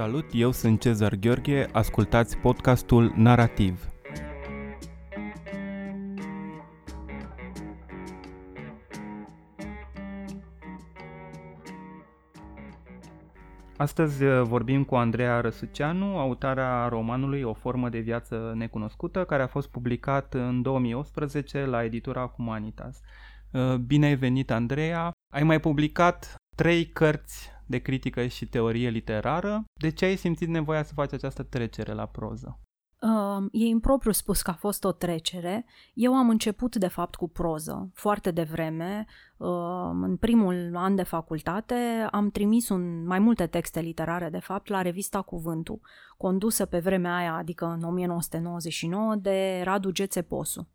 Salut, eu sunt Cezar Gheorghe, ascultați podcastul Narativ. Astăzi uh, vorbim cu Andreea Răsuceanu, autoarea romanului O formă de viață necunoscută, care a fost publicat în 2018 la editura Humanitas. Uh, bine ai venit, Andreea! Ai mai publicat trei cărți de critică și teorie literară. De ce ai simțit nevoia să faci această trecere la proză? Uh, e impropriu spus că a fost o trecere. Eu am început, de fapt, cu proză, foarte devreme. Uh, în primul an de facultate am trimis un, mai multe texte literare, de fapt, la revista Cuvântul, condusă pe vremea aia, adică în 1999, de Radu Gețe Posu.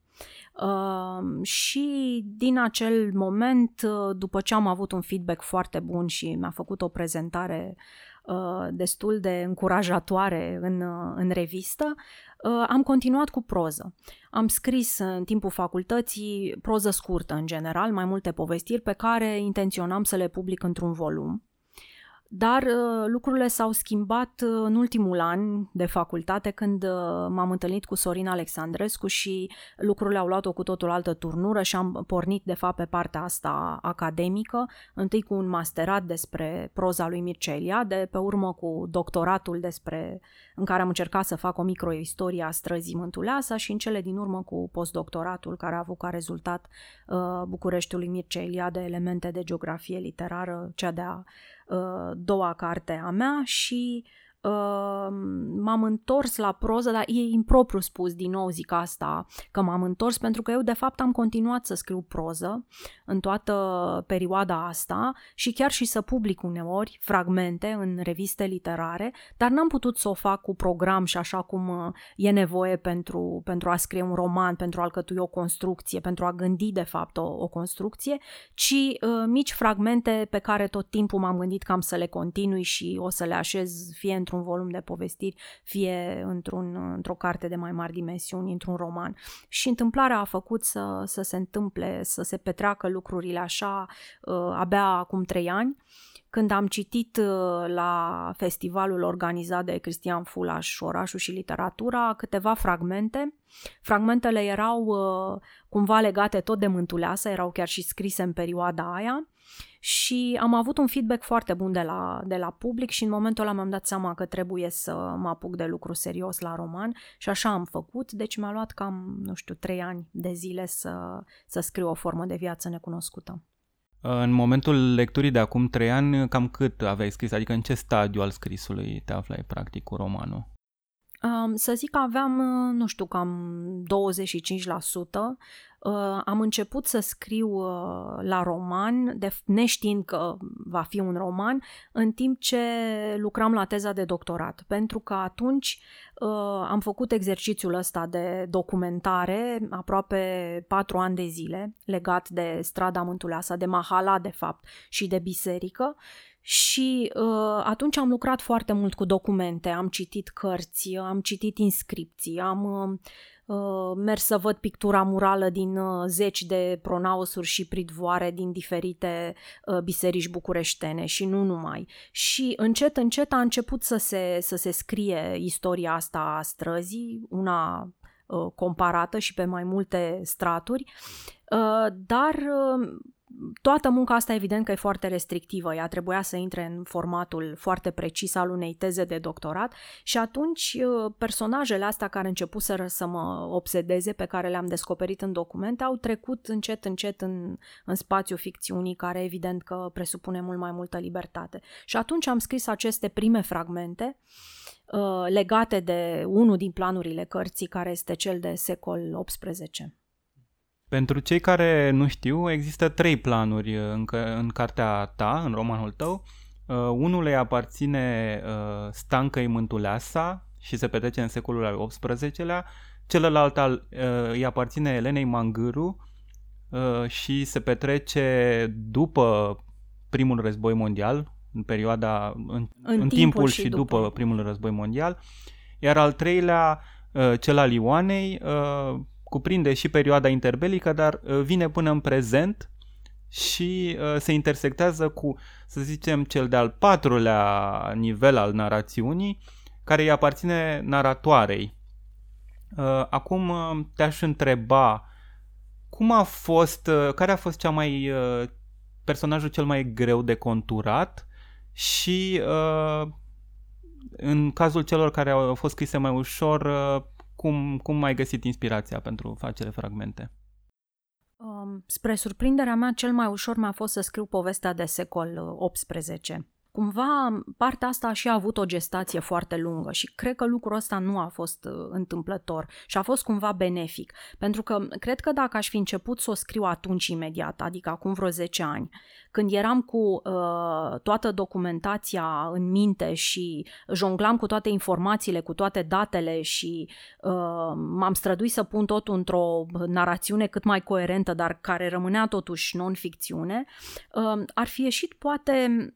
Uh, și din acel moment, uh, după ce am avut un feedback foarte bun și mi-a făcut o prezentare uh, destul de încurajatoare în, uh, în revistă, uh, am continuat cu proză. Am scris în timpul facultății proză scurtă în general, mai multe povestiri pe care intenționam să le public într-un volum. Dar uh, lucrurile s-au schimbat uh, în ultimul an de facultate când uh, m-am întâlnit cu Sorin Alexandrescu și lucrurile au luat o cu totul altă turnură și am pornit de fapt pe partea asta academică, întâi cu un masterat despre proza lui Mircea Eliade, pe urmă cu doctoratul despre în care am încercat să fac o microistorie a străzii Mântuleasa și în cele din urmă cu postdoctoratul care a avut ca rezultat uh, Bucureștiului Mircea Eliade elemente de geografie literară, cea de-a uh, doua carte a mea și uh, m-am întors la proză, dar e impropriu spus, din nou zic asta, că m-am întors pentru că eu de fapt am continuat să scriu proză în toată perioada asta și chiar și să public uneori fragmente în reviste literare, dar n-am putut să o fac cu program și așa cum uh, e nevoie pentru, pentru a scrie un roman, pentru a alcătui o construcție, pentru a gândi de fapt o, o construcție, ci uh, mici fragmente pe care tot timpul m-am gândit că am să le continui și o să le așez fie într-un volum de povestiri, fie într-un, într-o carte de mai mari dimensiuni, într-un roman. Și întâmplarea a făcut să, să se întâmple, să se petreacă lucrurile așa uh, abia acum trei ani, când am citit uh, la festivalul organizat de Cristian Fulaș, Orașul și Literatura, câteva fragmente. Fragmentele erau uh, cumva legate tot de Mântuleasa, erau chiar și scrise în perioada aia și am avut un feedback foarte bun de la, de la public și în momentul ăla mi-am dat seama că trebuie să mă apuc de lucru serios la roman și așa am făcut, deci mi-a luat cam, nu știu, trei ani de zile să, să scriu o formă de viață necunoscută. În momentul lecturii de acum trei ani, cam cât aveai scris? Adică în ce stadiu al scrisului te aflai practic cu romanul? Um, să zic că aveam, nu știu, cam 25%. Uh, am început să scriu uh, la roman, de, neștiind că va fi un roman, în timp ce lucram la teza de doctorat, pentru că atunci uh, am făcut exercițiul ăsta de documentare aproape patru ani de zile, legat de strada Mântuleasa, de Mahala, de fapt, și de biserică și uh, atunci am lucrat foarte mult cu documente, am citit cărți, am citit inscripții, am uh, uh, mers să văd pictura murală din uh, zeci de pronaosuri și pridvoare din diferite uh, biserici bucureștene și nu numai. Și încet, încet a început să se, să se scrie istoria asta a străzii, una uh, comparată și pe mai multe straturi, uh, dar uh, toată munca asta evident că e foarte restrictivă, ea trebuia să intre în formatul foarte precis al unei teze de doctorat și atunci uh, personajele astea care începuseră să mă obsedeze, pe care le-am descoperit în documente, au trecut încet încet în, în spațiu ficțiunii care evident că presupune mult mai multă libertate. Și atunci am scris aceste prime fragmente uh, legate de unul din planurile cărții care este cel de secol XVIII. Pentru cei care nu știu, există trei planuri în, în cartea ta, în romanul tău. Uh, unul îi aparține uh, Stancăi Mântuleasa și se petrece în secolul al XVIII-lea. Celălalt al, uh, îi aparține Elenei Mangâru uh, și se petrece după primul război mondial, în perioada, în, în, în timpul, timpul și, și după. după primul război mondial. Iar al treilea, uh, cel al Ioanei, uh, cuprinde și perioada interbelică, dar uh, vine până în prezent și uh, se intersectează cu, să zicem, cel de-al patrulea nivel al narațiunii, care îi aparține naratoarei. Uh, acum uh, te-aș întreba cum a fost, uh, care a fost cea mai uh, personajul cel mai greu de conturat și uh, în cazul celor care au fost scrise mai ușor, uh, cum, cum ai găsit inspirația pentru acele fragmente? Um, spre surprinderea mea, cel mai ușor mi-a fost să scriu povestea de secol XVIII. Uh, Cumva partea asta a și avut o gestație foarte lungă și cred că lucrul ăsta nu a fost uh, întâmplător și a fost cumva benefic, pentru că cred că dacă aș fi început să o scriu atunci imediat, adică acum vreo 10 ani, când eram cu uh, toată documentația în minte și jonglam cu toate informațiile, cu toate datele și uh, m-am străduit să pun totul într-o narațiune cât mai coerentă, dar care rămânea totuși non-ficțiune, uh, ar fi ieșit poate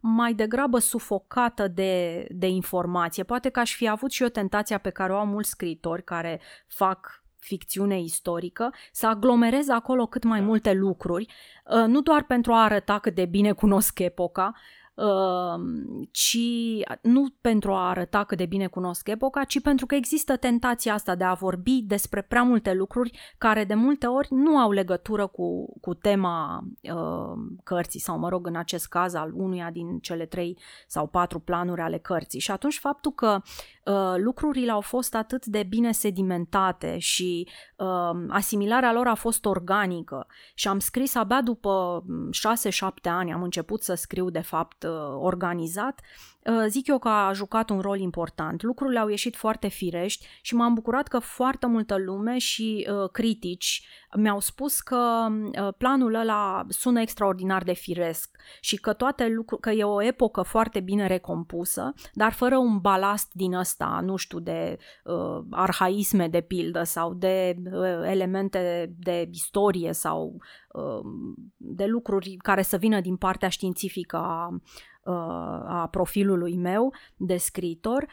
mai degrabă sufocată de, de informație. Poate că aș fi avut și o tentația pe care o au mulți scritori care fac ficțiune istorică, să aglomerez acolo cât mai multe lucruri, uh, nu doar pentru a arăta cât de bine cunosc epoca, Ehm, ci nu pentru a arăta cât de bine cunosc epoca, ci pentru că există tentația asta de a vorbi despre prea multe lucruri care de multe ori nu au legătură cu, cu tema uh, cărții sau, mă rog, în acest caz al unuia din cele trei sau patru planuri ale cărții. Și atunci faptul că uh, lucrurile au fost atât de bine sedimentate și uh, asimilarea lor a fost organică. Și am scris abia după 6-7 ani, am început să scriu de fapt Uh, organizat, uh, zic eu că a jucat un rol important. Lucrurile au ieșit foarte firești și m-am bucurat că foarte multă lume și uh, critici mi-au spus că planul ăla sună extraordinar de firesc și că toate lucru- că e o epocă foarte bine recompusă, dar fără un balast din ăsta, nu știu, de uh, arhaisme de pildă sau de uh, elemente de istorie sau uh, de lucruri care să vină din partea științifică a a profilului meu de scritor.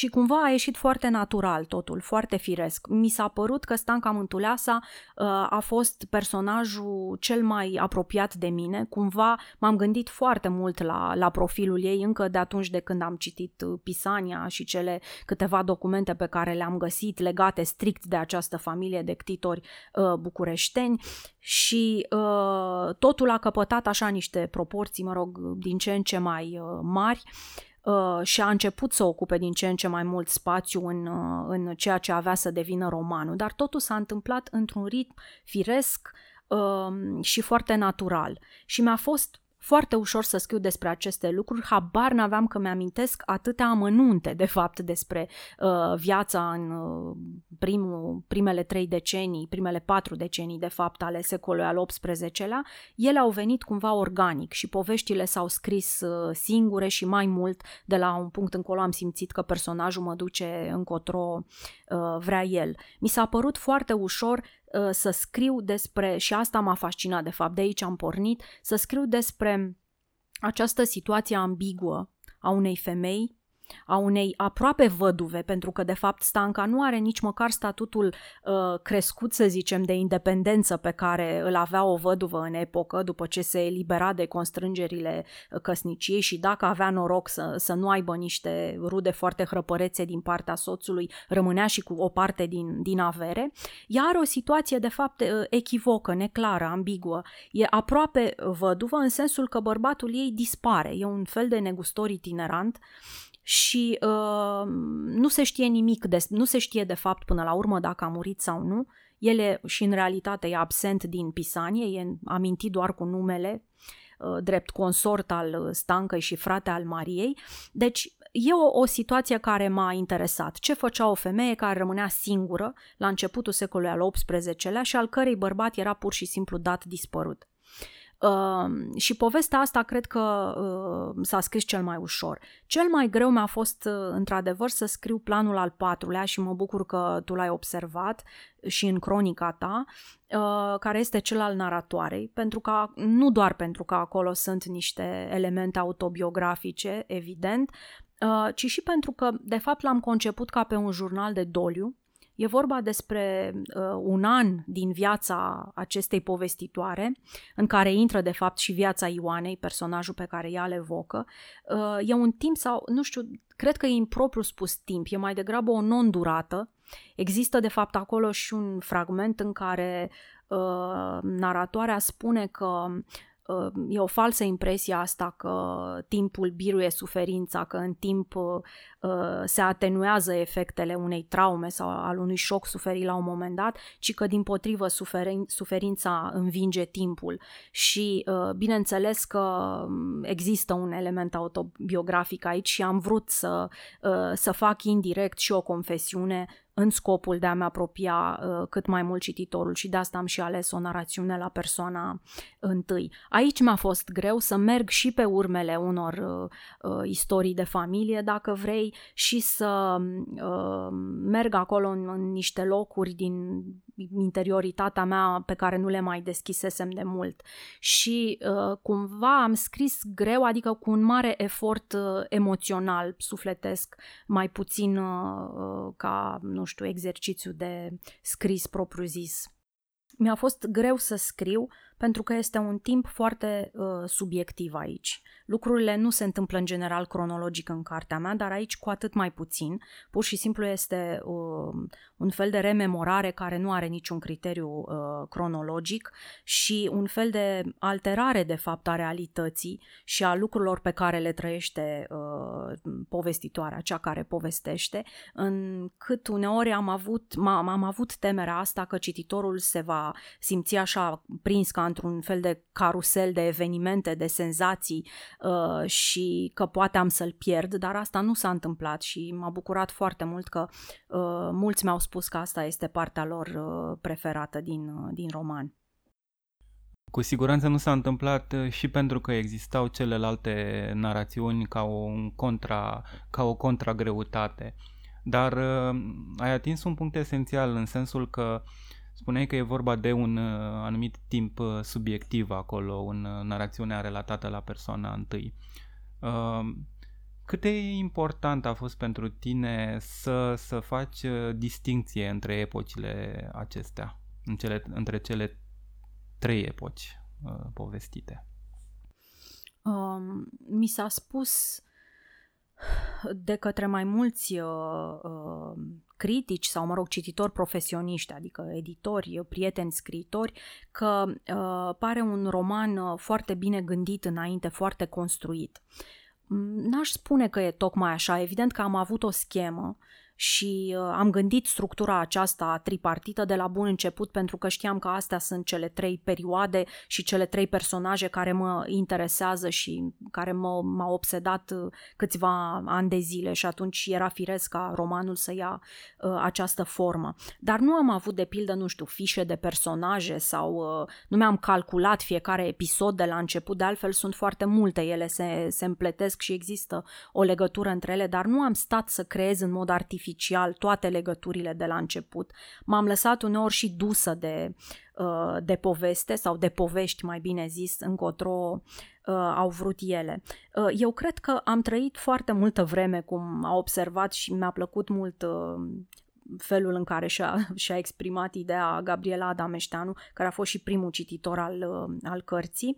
Um, și cumva a ieșit foarte natural totul, foarte firesc. Mi s-a părut că Stanca Mântuleasa uh, a fost personajul cel mai apropiat de mine. Cumva m-am gândit foarte mult la, la profilul ei încă de atunci de când am citit uh, Pisania și cele câteva documente pe care le-am găsit legate strict de această familie de ctitori uh, bucureșteni și uh, totul a căpătat așa niște proporții, mă rog, din ce în ce mai uh, mari. Uh, Uh, și a început să ocupe din ce în ce mai mult spațiu în, uh, în ceea ce avea să devină romanul, dar totul s-a întâmplat într-un ritm firesc uh, și foarte natural. Și mi-a fost foarte ușor să scriu despre aceste lucruri, habar n-aveam că mi-amintesc atâtea amănunte, de fapt, despre uh, viața în uh, primul, primele trei decenii, primele patru decenii, de fapt, ale secolului al XVIII-lea, ele au venit cumva organic și poveștile s-au scris uh, singure și mai mult, de la un punct încolo am simțit că personajul mă duce încotro uh, vrea el. Mi s-a părut foarte ușor Uh, să scriu despre, și asta m-a fascinat de fapt, de aici am pornit, să scriu despre această situație ambiguă a unei femei a unei aproape văduve, pentru că de fapt Stanca nu are nici măcar statutul uh, crescut, să zicem, de independență pe care îl avea o văduvă în epocă, după ce se elibera de constrângerile uh, căsniciei și dacă avea noroc să, să nu aibă niște rude foarte hrăpărețe din partea soțului, rămânea și cu o parte din, din avere. Ea are o situație de fapt uh, echivocă, neclară, ambiguă. E aproape văduvă în sensul că bărbatul ei dispare, e un fel de negustor itinerant și uh, nu se știe nimic, de, nu se știe de fapt până la urmă dacă a murit sau nu. Ele și în realitate e absent din Pisanie, e amintit doar cu numele, uh, drept consort al Stancăi și frate al Mariei. Deci e o, o situație care m-a interesat. Ce făcea o femeie care rămânea singură la începutul secolului al XVIII-lea și al cărei bărbat era pur și simplu dat dispărut. Uh, și povestea asta cred că uh, s-a scris cel mai ușor. Cel mai greu mi-a fost, uh, într-adevăr, să scriu planul al patrulea și mă bucur că tu l-ai observat și în cronica ta, uh, care este cel al naratoarei, pentru că, nu doar pentru că acolo sunt niște elemente autobiografice, evident, uh, ci și pentru că, de fapt, l-am conceput ca pe un jurnal de doliu, E vorba despre uh, un an din viața acestei povestitoare, în care intră de fapt și viața Ioanei, personajul pe care ea le evocă. Uh, e un timp sau, nu știu, cred că e impropriu spus timp, e mai degrabă o non-durată. Există de fapt acolo și un fragment în care uh, naratoarea spune că e o falsă impresie asta că timpul biruie suferința, că în timp uh, se atenuează efectele unei traume sau al unui șoc suferit la un moment dat, ci că din potrivă suferin, suferința învinge timpul. Și uh, bineînțeles că um, există un element autobiografic aici și am vrut să, uh, să fac indirect și o confesiune în scopul de a-mi apropia uh, cât mai mult cititorul și de asta am și ales o narațiune la persoana întâi. Aici mi-a fost greu să merg și pe urmele unor uh, uh, istorii de familie, dacă vrei, și să uh, merg acolo în, în niște locuri din interioritatea mea pe care nu le mai deschisesem de mult. Și uh, cumva am scris greu, adică cu un mare efort uh, emoțional, sufletesc, mai puțin uh, uh ca, nu știu, exercițiu de scris propriu-zis. Mi-a fost greu să scriu pentru că este un timp foarte uh, subiectiv aici. Lucrurile nu se întâmplă în general cronologic în cartea mea, dar aici cu atât mai puțin. Pur și simplu este uh, un fel de rememorare care nu are niciun criteriu uh, cronologic și un fel de alterare de fapt a realității și a lucrurilor pe care le trăiește uh, povestitoarea, cea care povestește, încât uneori am avut, m- am avut temerea asta că cititorul se va simți așa prins ca într-un fel de carusel de evenimente, de senzații uh, și că poate am să-l pierd, dar asta nu s-a întâmplat și m-a bucurat foarte mult că uh, mulți mi-au spus că asta este partea lor uh, preferată din, uh, din roman. Cu siguranță nu s-a întâmplat uh, și pentru că existau celelalte narațiuni ca o, contra, ca o contragreutate. Dar uh, ai atins un punct esențial în sensul că uh, Spuneai că e vorba de un uh, anumit timp uh, subiectiv acolo, în uh, narațiunea relatată la persoana întâi. Cât de important a fost pentru tine să, să faci distinție între epocile acestea, în cele, între cele trei epoci povestite? Um, mi s-a spus de către mai mulți uh, uh, critici sau, mă rog, cititori profesioniști, adică editori, prieteni, scriitori, că uh, pare un roman uh, foarte bine gândit înainte, foarte construit. N-aș spune că e tocmai așa, evident că am avut o schemă și uh, am gândit structura aceasta tripartită de la bun început pentru că știam că astea sunt cele trei perioade și cele trei personaje care mă interesează și care mă, m-au obsedat uh, câțiva ani de zile și atunci era firesc ca romanul să ia uh, această formă. Dar nu am avut de pildă, nu știu, fișe de personaje sau uh, nu mi-am calculat fiecare episod de la început, de altfel sunt foarte multe, ele se, se împletesc și există o legătură între ele, dar nu am stat să creez în mod artificial artificial toate legăturile de la început. M-am lăsat uneori și dusă de, uh, de poveste sau de povești, mai bine zis, încotro uh, au vrut ele. Uh, eu cred că am trăit foarte multă vreme, cum a observat și mi-a plăcut mult felul în care și-a, și-a exprimat ideea Gabriela Adameșteanu, care a fost și primul cititor al, al cărții.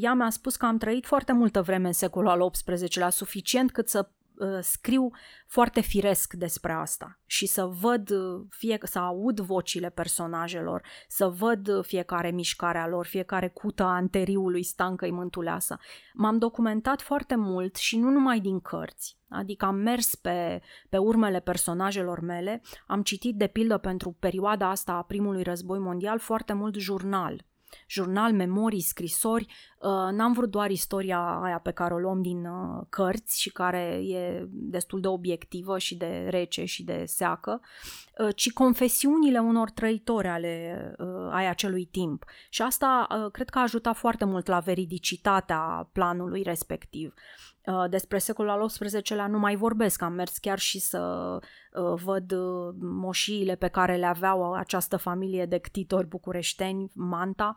Ea mi-a spus că am trăit foarte multă vreme în secolul al XVIII-lea, suficient cât să Uh, scriu foarte firesc despre asta și să văd, uh, fie, să aud vocile personajelor, să văd uh, fiecare mișcare a lor, fiecare cută a anteriului stancă-i mântuleasă. M-am documentat foarte mult și nu numai din cărți, Adică am mers pe, pe urmele personajelor mele, am citit de pildă pentru perioada asta a primului război mondial foarte mult jurnal jurnal, memorii, scrisori. Uh, n-am vrut doar istoria aia pe care o luăm din uh, cărți și care e destul de obiectivă și de rece și de seacă, uh, ci confesiunile unor trăitori ale ai acelui timp. Și asta cred că a ajutat foarte mult la veridicitatea planului respectiv. Uh, despre secolul al XVIII-lea nu mai vorbesc, am mers chiar și să uh, văd uh, moșiile pe care le aveau această familie de ctitori bucureșteni, Manta,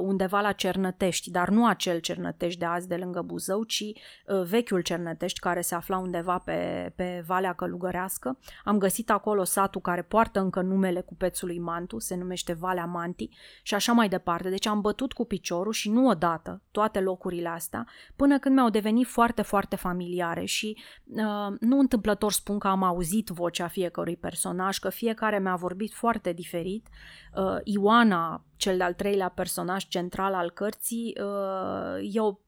undeva la Cernătești, dar nu acel Cernătești de azi de lângă Buzău, ci vechiul Cernătești care se afla undeva pe, pe Valea Călugărească. Am găsit acolo satul care poartă încă numele cupețului Mantu, se numește Valea Manti și așa mai departe. Deci am bătut cu piciorul și nu odată toate locurile astea, până când mi-au devenit foarte foarte, foarte familiare și uh, nu întâmplător spun că am auzit vocea fiecărui personaj, că fiecare mi-a vorbit foarte diferit. Uh, Ioana, cel de-al treilea personaj central al cărții, uh, eu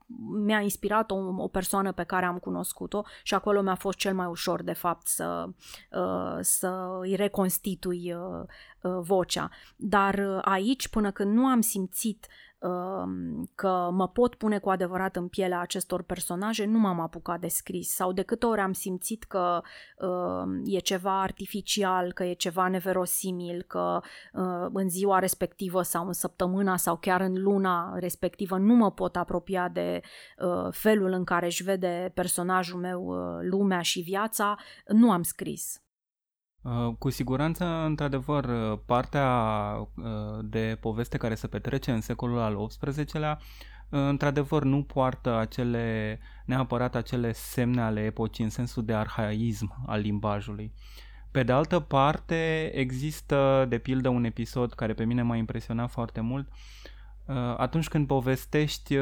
mi-a inspirat o, o persoană pe care am cunoscut-o și acolo mi-a fost cel mai ușor, de fapt, să, uh, să îi reconstitui uh, uh, vocea. Dar aici, până când nu am simțit că mă pot pune cu adevărat în pielea acestor personaje, nu m-am apucat de scris sau de câte ori am simțit că e ceva artificial, că e ceva neverosimil, că în ziua respectivă sau în săptămâna sau chiar în luna respectivă nu mă pot apropia de felul în care își vede personajul meu lumea și viața, nu am scris. Uh, cu siguranță, într-adevăr, uh, partea uh, de poveste care se petrece în secolul al XVIII-lea, într-adevăr, nu poartă acele, neapărat acele semne ale epocii în sensul de arhaism al limbajului. Pe de altă parte, există, de pildă, un episod care pe mine m-a impresionat foarte mult, atunci când povestești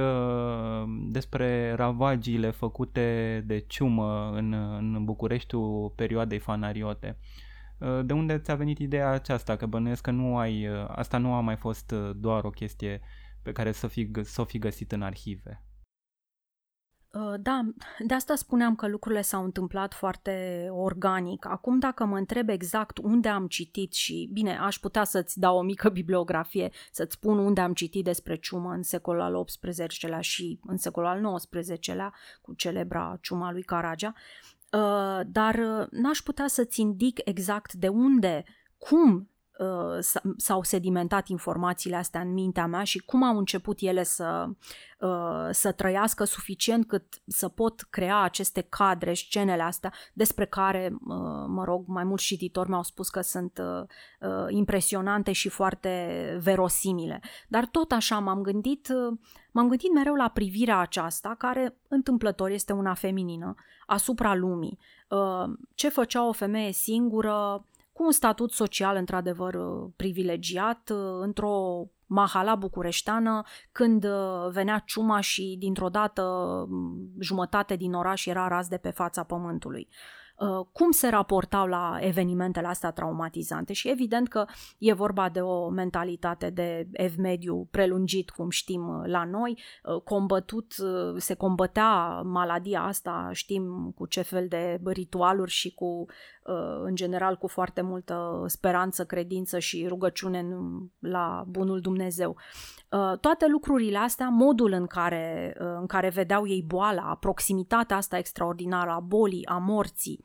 despre ravagiile făcute de ciumă în, în Bucureștiul perioadei fanariote. Uh, de unde ți-a venit ideea aceasta? Că bănuiesc că nu ai, uh, asta nu a mai fost uh, doar o chestie pe care să fi, să o fi găsit în arhive. Da, de asta spuneam că lucrurile s-au întâmplat foarte organic. Acum, dacă mă întreb exact unde am citit și, bine, aș putea să-ți dau o mică bibliografie, să-ți spun unde am citit despre ciumă în secolul al XVIII-lea și în secolul al XIX-lea, cu celebra ciuma lui Caragea, Uh, dar uh, n-aș putea să-ți indic exact de unde, cum uh, s-au sedimentat informațiile astea în mintea mea și cum au început ele să, uh, să trăiască suficient cât să pot crea aceste cadre, scenele astea despre care, uh, mă rog, mai mulți cititori mi-au spus că sunt uh, uh, impresionante și foarte verosimile. Dar tot așa m-am gândit, uh, m-am gândit mereu la privirea aceasta, care întâmplător este una feminină, asupra lumii. Uh, ce făcea o femeie singură, cu un statut social într-adevăr uh, privilegiat, uh, într-o mahala bucureșteană, când uh, venea ciuma și dintr-o dată jumătate din oraș era ras de pe fața pământului. Uh, cum se raportau la evenimentele astea traumatizante și evident că e vorba de o mentalitate de ev mediu prelungit, cum știm uh, la noi, uh, combătut, se combătea maladia asta, știm cu ce fel de ritualuri și cu, în general, cu foarte multă speranță, credință și rugăciune la bunul Dumnezeu. Toate lucrurile astea, modul în care, în care vedeau ei boala, proximitatea asta extraordinară a bolii, a morții,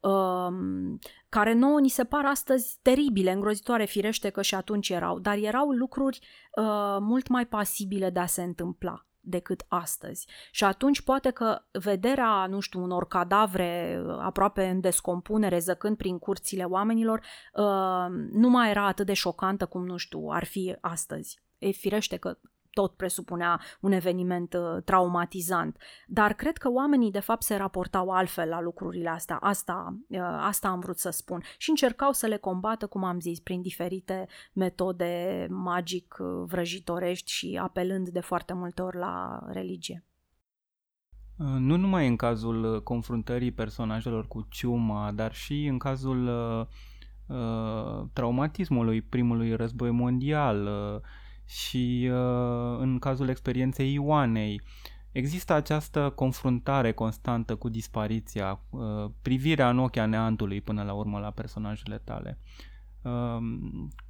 um, care nouă ni se par astăzi teribile, îngrozitoare, firește că și atunci erau, dar erau lucruri uh, mult mai pasibile de a se întâmpla decât astăzi. Și atunci poate că vederea, nu știu, unor cadavre uh, aproape în descompunere, zăcând prin curțile oamenilor, uh, nu mai era atât de șocantă cum, nu știu, ar fi astăzi. E firește că tot presupunea un eveniment uh, traumatizant. Dar cred că oamenii de fapt se raportau altfel la lucrurile astea. Asta, uh, asta am vrut să spun. Și încercau să le combată, cum am zis, prin diferite metode magic uh, vrăjitorești și apelând de foarte multe ori la religie. Nu numai în cazul confruntării personajelor cu ciuma, dar și în cazul uh, traumatismului primului război mondial, uh, și uh, în cazul experienței Ioanei există această confruntare constantă cu dispariția, uh, privirea în ochii neantului până la urmă la personajele tale. Uh,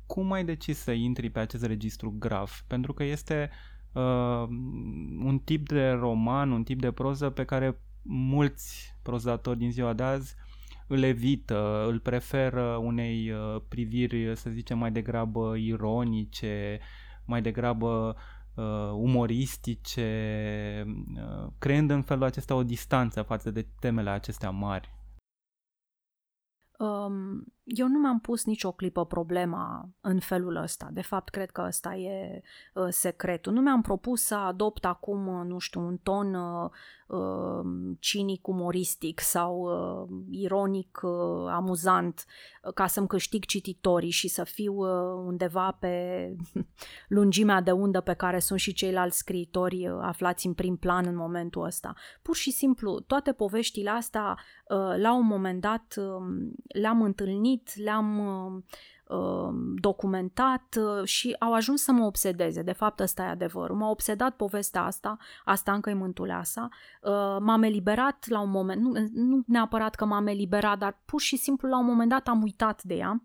cum ai decis să intri pe acest registru grav? Pentru că este uh, un tip de roman, un tip de proză pe care mulți prozatori din ziua de azi îl evită, îl preferă unei uh, priviri, să zicem, mai degrabă ironice, mai degrabă uh, umoristice, uh, creând în felul acesta o distanță față de temele acestea mari. Um, eu nu mi-am pus nicio clipă problema în felul ăsta. De fapt, cred că ăsta e uh, secretul. Nu mi-am propus să adopt acum, uh, nu știu, un ton uh, uh, cinic, umoristic sau uh, ironic, uh, amuzant, uh, ca să-mi câștig cititorii și să fiu uh, undeva pe lungimea de undă pe care sunt și ceilalți scriitori uh, aflați în prim plan în momentul ăsta. Pur și simplu, toate poveștile astea, uh, la un moment dat, uh, le-am întâlnit întâlnit, le-am uh, uh, documentat uh, și au ajuns să mă obsedeze. De fapt, ăsta e adevărul. M-a obsedat povestea asta, asta încă e mântuleasa. Uh, m-am eliberat la un moment, nu, nu neapărat că m-am eliberat, dar pur și simplu la un moment dat am uitat de ea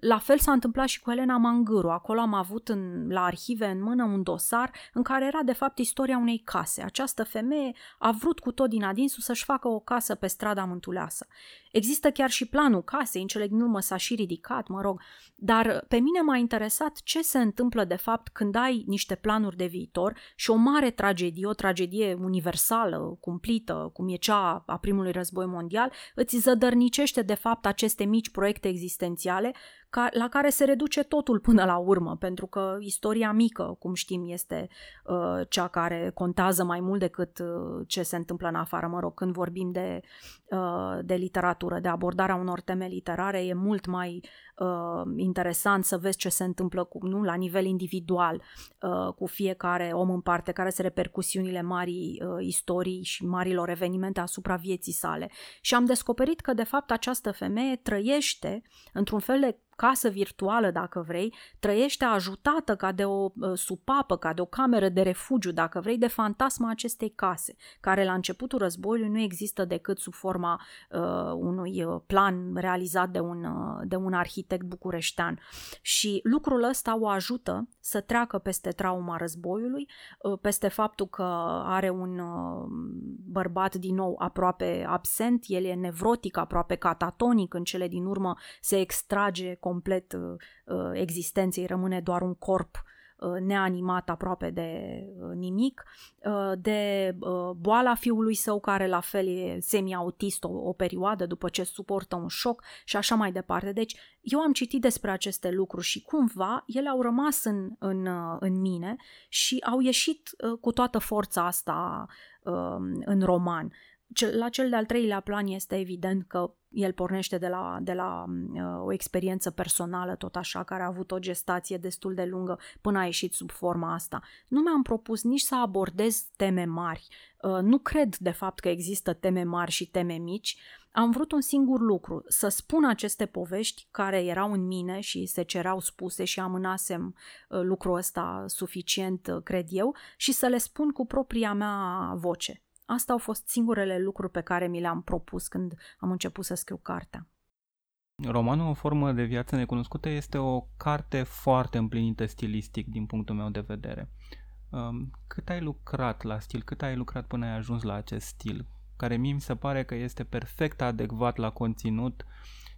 la fel s-a întâmplat și cu Elena Mangâru. Acolo am avut în, la arhive în mână un dosar în care era de fapt istoria unei case. Această femeie a vrut cu tot din adinsul să-și facă o casă pe strada Mântuleasă. Există chiar și planul casei, în cele din urmă s-a și ridicat, mă rog, dar pe mine m-a interesat ce se întâmplă de fapt când ai niște planuri de viitor și o mare tragedie, o tragedie universală, cumplită, cum e cea a primului război mondial, îți zădărnicește de fapt aceste mici proiecte existențiale ca, la care se reduce totul până la urmă, pentru că istoria mică, cum știm, este uh, cea care contează mai mult decât uh, ce se întâmplă în afară. Mă rog, când vorbim de, uh, de literatură, de abordarea unor teme literare, e mult mai uh, interesant să vezi ce se întâmplă cu, nu, la nivel individual uh, cu fiecare om în parte, care sunt repercusiunile marii uh, istorii și marilor evenimente asupra vieții sale. Și am descoperit că, de fapt, această femeie trăiește într-un fel de casă virtuală, dacă vrei, trăiește ajutată ca de o uh, supapă, ca de o cameră de refugiu, dacă vrei, de fantasma acestei case, care la începutul războiului nu există decât sub forma uh, unui uh, plan realizat de un, uh, de un arhitect bucureștean. Și lucrul ăsta o ajută să treacă peste trauma războiului, uh, peste faptul că are un uh, bărbat din nou aproape absent, el e nevrotic, aproape catatonic, în cele din urmă se extrage complet uh, uh, existenței, rămâne doar un corp uh, neanimat aproape de nimic, de boala fiului său care la fel e semi-autist o, o perioadă după ce suportă un șoc și așa mai departe. Deci eu am citit despre aceste lucruri și cumva ele au rămas în, în, în mine și au ieșit cu toată forța asta în roman. La cel de-al treilea plan este evident că el pornește de la, de la uh, o experiență personală, tot așa, care a avut o gestație destul de lungă până a ieșit sub forma asta. Nu mi-am propus nici să abordez teme mari. Uh, nu cred, de fapt, că există teme mari și teme mici. Am vrut un singur lucru, să spun aceste povești care erau în mine și se cereau spuse și amânasem uh, lucrul ăsta suficient, uh, cred eu, și să le spun cu propria mea voce. Asta au fost singurele lucruri pe care mi le-am propus când am început să scriu cartea. Romanul O formă de viață necunoscută este o carte foarte împlinită stilistic din punctul meu de vedere. Um, cât ai lucrat la stil? Cât ai lucrat până ai ajuns la acest stil? Care mie mi se pare că este perfect adecvat la conținut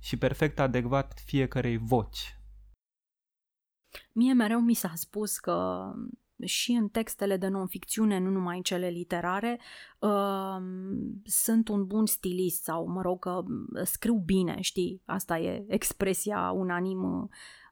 și perfect adecvat fiecarei voci. Mie mereu mi s-a spus că și în textele de non-ficțiune, nu numai în cele literare, uh, sunt un bun stilist sau, mă rog, că scriu bine, știi? Asta e expresia unanimă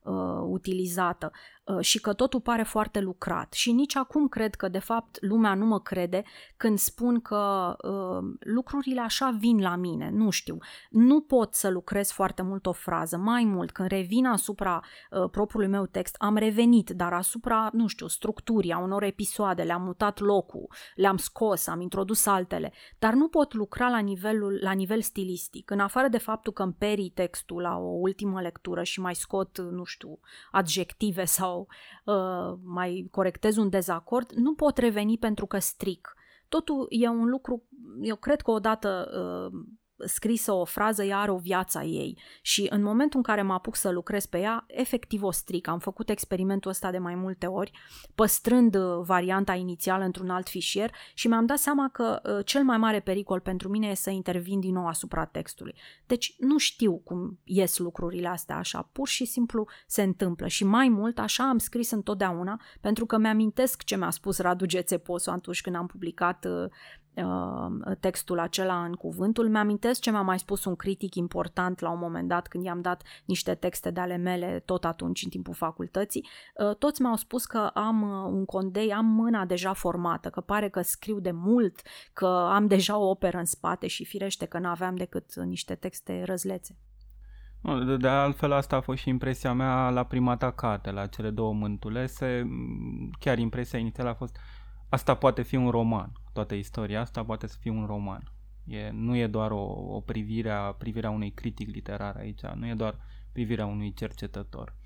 uh, utilizată. Uh, și că totul pare foarte lucrat. Și nici acum cred că, de fapt, lumea nu mă crede când spun că uh, lucrurile așa vin la mine. Nu știu. Nu pot să lucrez foarte mult o frază. Mai mult, când revin asupra uh, propriului meu text, am revenit, dar asupra, nu știu, structurii, a unor episoade, le-am mutat locul, le-am scos, am introdus altele, dar nu pot lucra la, nivelul, la nivel stilistic. În afară de faptul că îmi perii textul la o ultimă lectură și mai scot, nu știu, adjective sau sau uh, mai corectez un dezacord, nu pot reveni pentru că stric. Totul e un lucru, eu cred că odată uh, scrisă o frază, ea are o viață a ei și în momentul în care mă apuc să lucrez pe ea, efectiv o stric. Am făcut experimentul ăsta de mai multe ori, păstrând uh, varianta inițială într-un alt fișier și mi-am dat seama că uh, cel mai mare pericol pentru mine e să intervin din nou asupra textului. Deci nu știu cum ies lucrurile astea așa, pur și simplu se întâmplă și mai mult așa am scris întotdeauna pentru că mi-amintesc ce mi-a spus Radu Gețeposu atunci când am publicat uh, Uh, textul acela în cuvântul. Mi-amintesc ce mi-a mai spus un critic important la un moment dat când i-am dat niște texte de ale mele tot atunci în timpul facultății. Uh, toți mi-au spus că am uh, un condei, am mâna deja formată, că pare că scriu de mult, că am deja o operă în spate și firește că n-aveam decât niște texte răzlețe. De altfel, asta a fost și impresia mea la prima ta carte, la cele două mântulese. Chiar impresia inițială a fost asta poate fi un roman toată istoria asta poate să fie un roman. E, nu e doar o, o privire a, privirea unui critic literar aici, nu e doar privirea unui cercetător.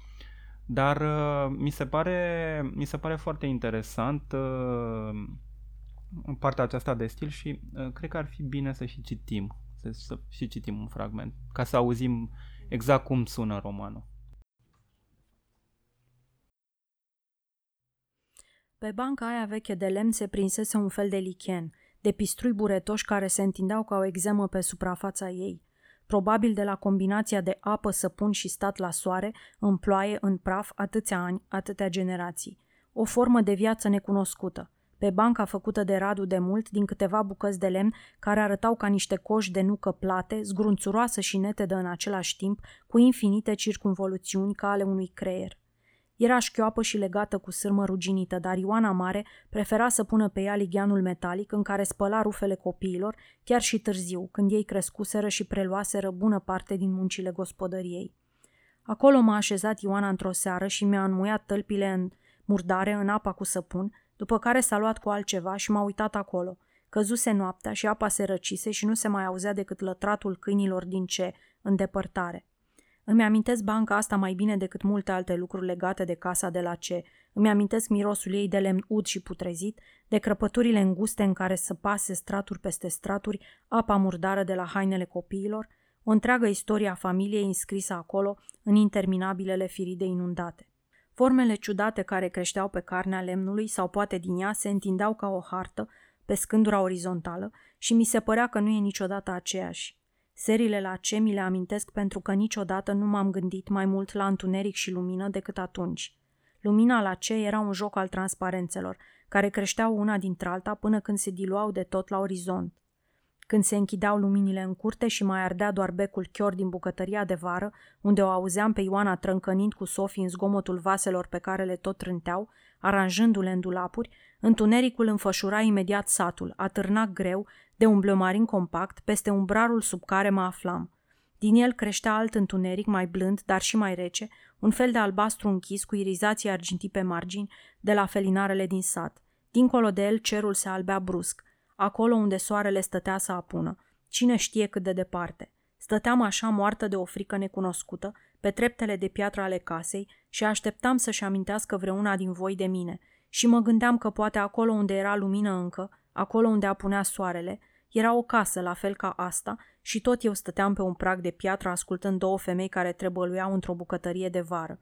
Dar uh, mi, se pare, mi se pare foarte interesant uh, partea aceasta de stil și uh, cred că ar fi bine să și citim, să, să și citim un fragment, ca să auzim exact cum sună romanul. Pe banca aia veche de lemn se prinsese un fel de lichen, de pistrui buretoși care se întindeau ca o exemă pe suprafața ei. Probabil de la combinația de apă, săpun și stat la soare, în ploaie, în praf, atâția ani, atâtea generații. O formă de viață necunoscută. Pe banca făcută de Radu de mult, din câteva bucăți de lemn care arătau ca niște coși de nucă plate, zgrunțuroasă și netedă în același timp, cu infinite circunvoluțiuni ca ale unui creier. Era șchioapă și legată cu sârmă ruginită, dar Ioana Mare prefera să pună pe ea ligheanul metalic în care spăla rufele copiilor, chiar și târziu, când ei crescuseră și preluaseră bună parte din muncile gospodăriei. Acolo m-a așezat Ioana într-o seară și mi-a înmuiat tălpile în murdare în apa cu săpun, după care s-a luat cu altceva și m-a uitat acolo. Căzuse noaptea și apa se răcise și nu se mai auzea decât lătratul câinilor din ce, în depărtare. Îmi amintesc banca asta mai bine decât multe alte lucruri legate de casa de la ce. Îmi amintesc mirosul ei de lemn ud și putrezit, de crăpăturile înguste în care să pase straturi peste straturi apa murdară de la hainele copiilor, o întreagă istorie a familiei înscrisă acolo în interminabilele firide inundate. Formele ciudate care creșteau pe carnea lemnului sau poate din ea se întindeau ca o hartă pe scândura orizontală și mi se părea că nu e niciodată aceeași. Serile la ce mi le amintesc pentru că niciodată nu m-am gândit mai mult la întuneric și lumină decât atunci. Lumina la ce era un joc al transparențelor, care creșteau una dintre alta până când se diluau de tot la orizont. Când se închideau luminile în curte și mai ardea doar becul chior din bucătăria de vară, unde o auzeam pe Ioana trâncănind cu Sofie în zgomotul vaselor pe care le tot trânteau, aranjându-le în dulapuri, întunericul înfășura imediat satul, atârna greu, de un blămarin compact, peste umbrarul sub care mă aflam. Din el creștea alt întuneric mai blând, dar și mai rece, un fel de albastru închis cu irizații argintii pe margini de la felinarele din sat. Dincolo de el cerul se albea brusc, acolo unde soarele stătea să apună. Cine știe cât de departe. Stăteam așa moartă de o frică necunoscută, pe treptele de piatră ale casei și așteptam să-și amintească vreuna din voi de mine și mă gândeam că poate acolo unde era lumină încă, acolo unde apunea soarele, era o casă la fel ca asta și tot eu stăteam pe un prag de piatră ascultând două femei care trebăluiau într-o bucătărie de vară.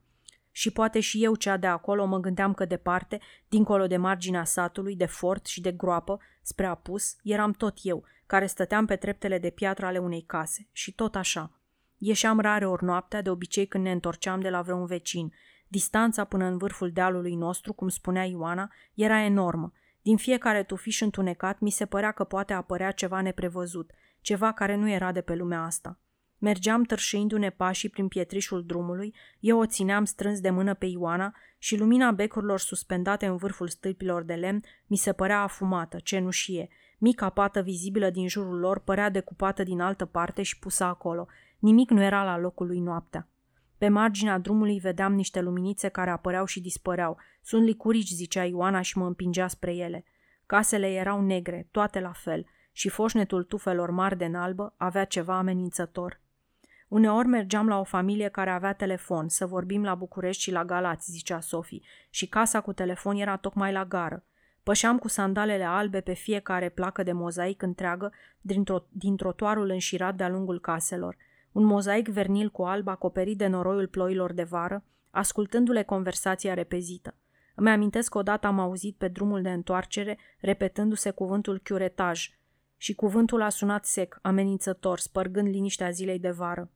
Și poate și eu cea de acolo mă gândeam că departe, dincolo de marginea satului, de fort și de groapă, spre apus, eram tot eu, care stăteam pe treptele de piatră ale unei case. Și tot așa. Ieșeam rare ori noaptea, de obicei când ne întorceam de la vreun vecin. Distanța până în vârful dealului nostru, cum spunea Ioana, era enormă din fiecare tufiș întunecat mi se părea că poate apărea ceva neprevăzut, ceva care nu era de pe lumea asta. Mergeam târșeindu-ne pașii prin pietrișul drumului, eu o țineam strâns de mână pe Ioana și lumina becurilor suspendate în vârful stâlpilor de lemn mi se părea afumată, cenușie. Mica pată vizibilă din jurul lor părea decupată din altă parte și pusă acolo. Nimic nu era la locul lui noaptea. Pe marginea drumului vedeam niște luminițe care apăreau și dispăreau. Sunt licurici, zicea Ioana și mă împingea spre ele. Casele erau negre, toate la fel, și foșnetul tufelor mari de albă avea ceva amenințător. Uneori mergeam la o familie care avea telefon, să vorbim la București și la Galați, zicea Sofie, și casa cu telefon era tocmai la gară. Pășeam cu sandalele albe pe fiecare placă de mozaic întreagă din trotuarul înșirat de-a lungul caselor. Un mozaic vernil cu alb acoperit de noroiul ploilor de vară, ascultându-le conversația repezită. Îmi amintesc că odată am auzit pe drumul de întoarcere repetându-se cuvântul chiuretaj și cuvântul a sunat sec, amenințător, spărgând liniștea zilei de vară.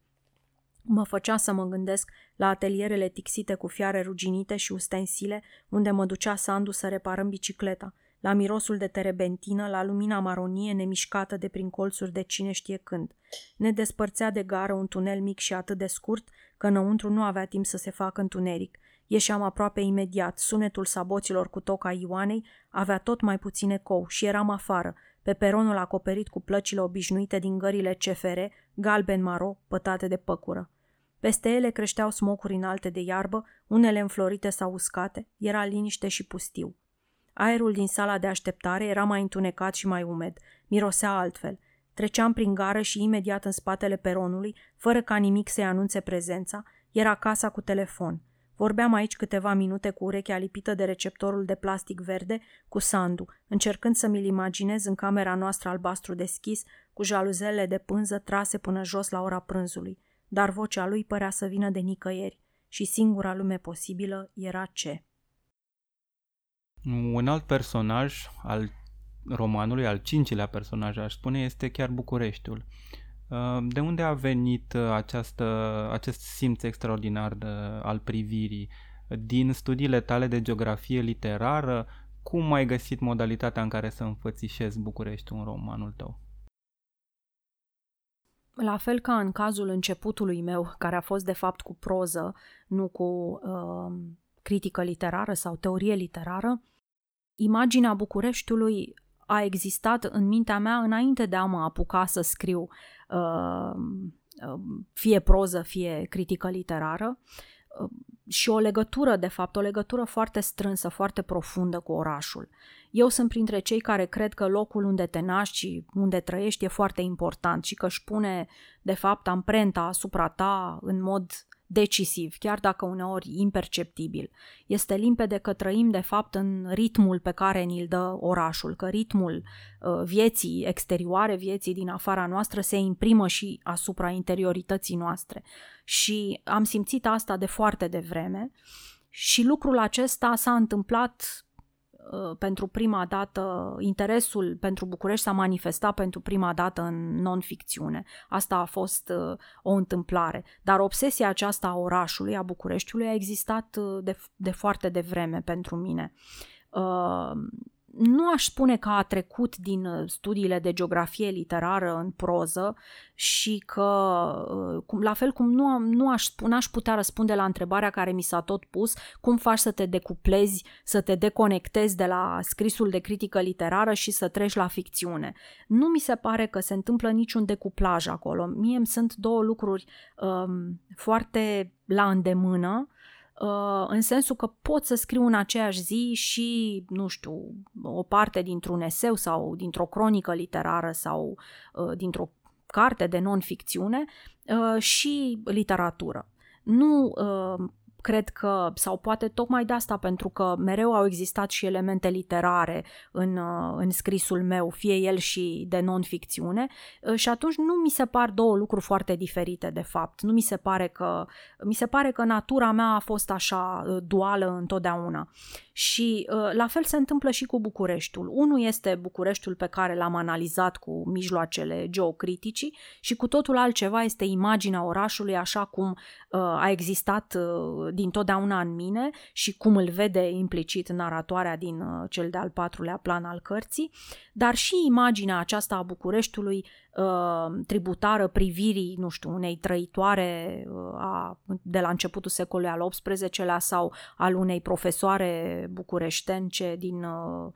Mă făcea să mă gândesc la atelierele tixite cu fiare ruginite și ustensile, unde mă ducea Sandu să reparăm bicicleta, la mirosul de terebentină, la lumina maronie nemișcată de prin colțuri de cine știe când. Ne despărțea de gară un tunel mic și atât de scurt că înăuntru nu avea timp să se facă întuneric. Ieșeam aproape imediat, sunetul saboților cu toca Ioanei avea tot mai puțin ecou și eram afară, pe peronul acoperit cu plăcile obișnuite din gările CFR, galben-maro, pătate de păcură. Peste ele creșteau smocuri înalte de iarbă, unele înflorite sau uscate, era liniște și pustiu. Aerul din sala de așteptare era mai întunecat și mai umed, mirosea altfel. Treceam prin gară și imediat în spatele peronului, fără ca nimic să-i anunțe prezența, era casa cu telefon – Vorbeam aici câteva minute cu urechea lipită de receptorul de plastic verde cu Sandu, încercând să mi-l imaginez în camera noastră albastru deschis, cu jaluzele de pânză trase până jos la ora prânzului, dar vocea lui părea să vină de nicăieri și singura lume posibilă era ce. Un alt personaj al romanului, al cincilea personaj, aș spune, este chiar Bucureștiul. Ehm, de unde a venit uh, această, acest simț extraordinar de, al privirii? Din studiile tale de geografie literară, cum ai găsit modalitatea în care să înfățișezi București un romanul tău? La fel ca în cazul începutului meu, care a fost de fapt cu proză, nu cu uh, critică literară sau teorie literară, imaginea Bucureștiului a existat în mintea mea înainte de a mă apuca să scriu uh, uh, fie proză, fie critică literară uh, și o legătură, de fapt, o legătură foarte strânsă, foarte profundă cu orașul. Eu sunt printre cei care cred că locul unde te naști și unde trăiești e foarte important și că își pune, de fapt, amprenta asupra ta în mod decisiv, chiar dacă uneori imperceptibil. Este limpede că trăim de fapt în ritmul pe care ni-l dă orașul, că ritmul uh, vieții exterioare, vieții din afara noastră se imprimă și asupra interiorității noastre. Și am simțit asta de foarte devreme și lucrul acesta s-a întâmplat Uh, pentru prima dată, interesul pentru București s-a manifestat pentru prima dată în non-ficțiune. Asta a fost uh, o întâmplare. Dar obsesia aceasta a orașului, a Bucureștiului, a existat uh, de, de foarte devreme pentru mine nu aș spune că a trecut din uh, studiile de geografie literară în proză și că, uh, la fel cum nu, nu aș, n-aș putea răspunde la întrebarea care mi s-a tot pus, cum faci să te decuplezi, să te deconectezi de la scrisul de critică literară și să treci la ficțiune. Nu mi se pare că se întâmplă niciun decuplaj acolo. Mie îmi sunt două lucruri um, foarte la îndemână Uh, în sensul că pot să scriu în aceeași zi și, nu știu, o parte dintr-un eseu sau dintr-o cronică literară sau uh, dintr-o carte de non-ficțiune uh, și literatură. Nu cred că, sau poate tocmai de asta, pentru că mereu au existat și elemente literare în, uh, în scrisul meu, fie el și de non-ficțiune, uh, și atunci nu mi se par două lucruri foarte diferite, de fapt. Nu mi se pare că, mi se pare că natura mea a fost așa uh, duală întotdeauna. Și la fel se întâmplă și cu Bucureștiul. Unul este Bucureștiul pe care l-am analizat cu mijloacele geocriticii și cu totul altceva este imaginea orașului așa cum a existat din totdeauna în mine și cum îl vede implicit naratoarea din uh, cel de-al patrulea plan al cărții, dar și imaginea aceasta a Bucureștiului uh, tributară privirii, nu știu, unei trăitoare uh, a, de la începutul secolului al XVIII-lea sau al unei profesoare bucureștence din, uh, uh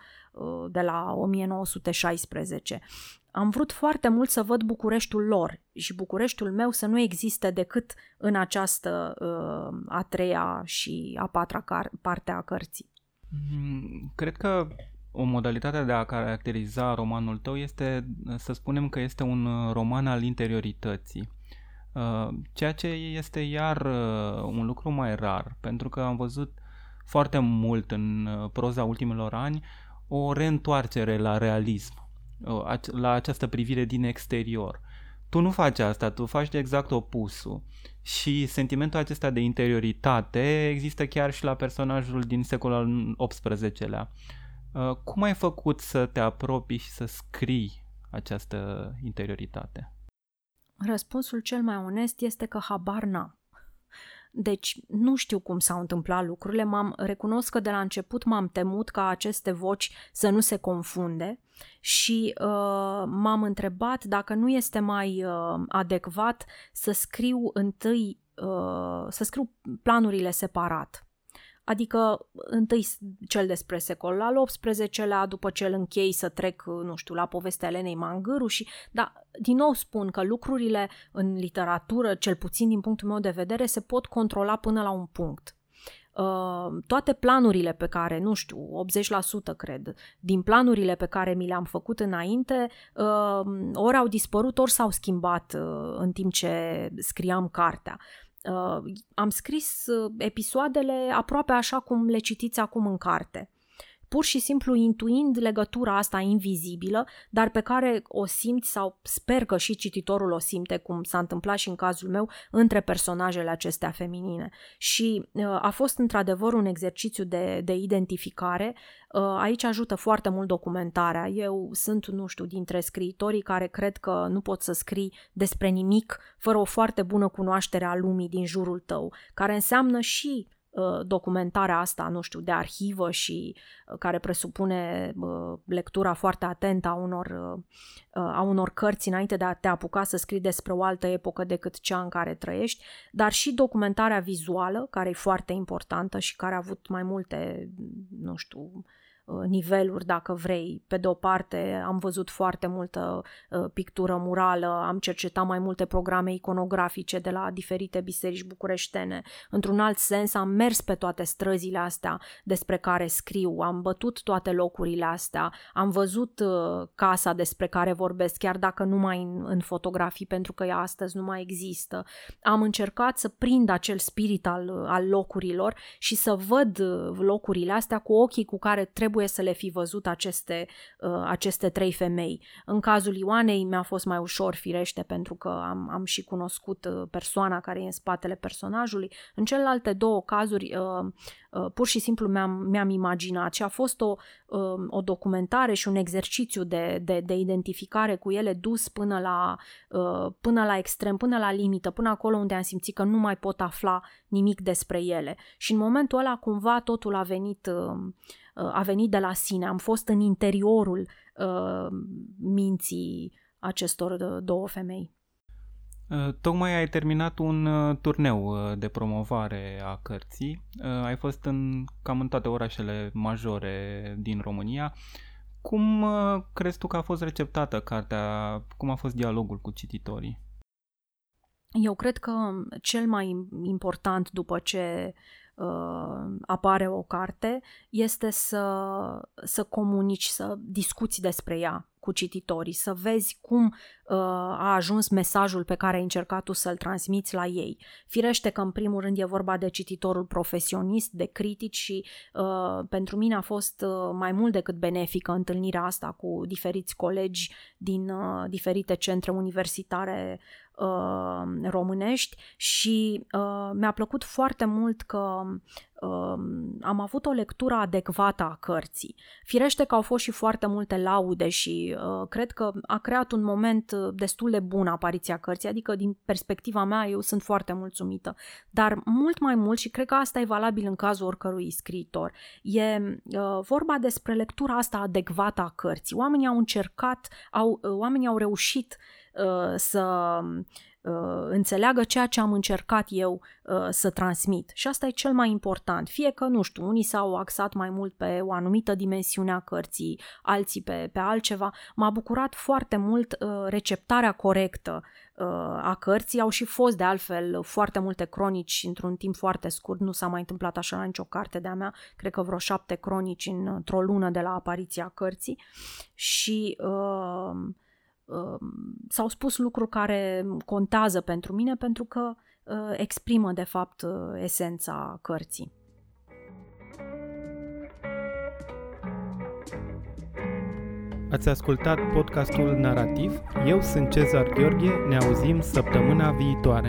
de la 1916 am vrut foarte mult să văd Bucureștiul lor și Bucureștiul meu să nu existe decât în această uh, a treia și a patra car- parte a cărții. Mm, cred că o modalitate de a caracteriza romanul tău este să spunem că este un roman al interiorității. Uh, ceea ce este iar uh, un lucru mai rar, pentru că am văzut foarte mult în uh, proza ultimilor ani o reîntoarcere la realism, la această privire din exterior. Tu nu faci asta, tu faci de exact opusul. Și sentimentul acesta de interioritate există chiar și la personajul din secolul al XVIII-lea. Uh, cum ai făcut să te apropii și să scrii această interioritate? Răspunsul cel mai onest este că habar n-am. Deci nu știu cum s-au întâmplat lucrurile, m-am recunosc că de la început m-am temut ca aceste voci să nu se confunde și uh, m-am întrebat dacă nu este mai uh, adecvat să scriu întâi, uh, să scriu planurile separat. Adică întâi cel despre secolul al XVIII-lea, după ce îl închei să trec, nu știu, la povestea Elenei Mangâru și, da, din nou spun că lucrurile în literatură, cel puțin din punctul meu de vedere, se pot controla până la un punct. Uh, toate planurile pe care, nu știu, 80% cred, din planurile pe care mi le-am făcut înainte, uh, ori au dispărut, ori s-au schimbat uh, în timp ce scriam cartea. Uh, am scris uh, episoadele aproape așa cum le citiți acum în carte pur și simplu intuind legătura asta invizibilă, dar pe care o simți sau sper că și cititorul o simte, cum s-a întâmplat și în cazul meu, între personajele acestea feminine. Și uh, a fost într-adevăr un exercițiu de, de identificare. Uh, aici ajută foarte mult documentarea. Eu sunt, nu știu, dintre scriitorii care cred că nu poți să scrii despre nimic fără o foarte bună cunoaștere a lumii din jurul tău, care înseamnă și Uh, documentarea asta, nu știu, de arhivă și uh, care presupune uh, lectura foarte atentă a unor, a unor cărți înainte de a te apuca să scrii despre o altă epocă decât cea în care trăiești, dar și documentarea vizuală, care e foarte importantă și care a avut mai multe, nu știu, Uh, niveluri, dacă vrei. Pe de o parte, am văzut foarte multă uh, pictură murală, am cercetat mai multe programe iconografice de la diferite biserici bucureștene. Într-un alt sens, am mers pe toate străzile astea despre care scriu, am bătut toate locurile astea, am văzut uh, casa despre care vorbesc, chiar dacă nu mai în, în fotografii, pentru că ea astăzi nu mai există. Am încercat să prind acel spirit al, al locurilor și să văd locurile astea cu ochii cu care trebuie trebuie să le fi văzut aceste, uh, aceste trei femei. În cazul Ioanei mi-a fost mai ușor, firește, pentru că am, am și cunoscut uh, persoana care e în spatele personajului. În celelalte două cazuri, uh, uh, pur și simplu mi-am, mi-am imaginat și a fost o, uh, o documentare și un exercițiu de, de, de identificare cu ele dus până la, uh, până la extrem, până la limită, până acolo unde am simțit că nu mai pot afla nimic despre ele. Și în momentul ăla cumva totul a venit uh, a venit de la sine, am fost în interiorul uh, minții acestor uh, două femei. Uh, tocmai ai terminat un turneu de promovare a cărții. Ai fost în cam în toate orașele majore din România. Cum crezi tu că a fost receptată cartea? Cum a fost dialogul cu cititorii? Eu cred că cel mai important după ce uh, apare o carte este să, să comunici, să discuți despre ea cu cititorii, să vezi cum uh, a ajuns mesajul pe care ai încercat tu să-l transmiți la ei. Firește că în primul rând e vorba de cititorul profesionist, de critici și uh, pentru mine a fost uh, mai mult decât benefică întâlnirea asta cu diferiți colegi din uh, diferite centre universitare uh, românești și uh, mi-a plăcut foarte mult că uh, am avut o lectură adecvată a cărții. Firește că au fost și foarte multe laude și uh, cred că a creat un moment uh, destul de bun apariția cărții, adică din perspectiva mea eu sunt foarte mulțumită. Dar mult mai mult și cred că asta e valabil în cazul oricărui scriitor, e uh, vorba despre lectura asta adecvată a cărții. Oamenii au încercat, au, uh, oamenii au reușit uh, să uh, înțeleagă ceea ce am încercat eu uh, să transmit. Și asta e cel mai important. Fie că, nu știu, unii s-au axat mai mult pe o anumită dimensiune a cărții, alții pe, pe altceva. M-a bucurat foarte mult uh, receptarea corectă uh, a cărții. Au și fost, de altfel, foarte multe cronici într-un timp foarte scurt. Nu s-a mai întâmplat așa la nicio carte de-a mea. Cred că vreo șapte cronici într-o lună de la apariția cărții. Și... Uh, Um, s-au spus lucruri care contează pentru mine pentru că uh, exprimă de fapt uh, esența cărții. Ați ascultat podcastul Narativ. Eu sunt Cezar Gheorghe. Ne auzim săptămâna viitoare.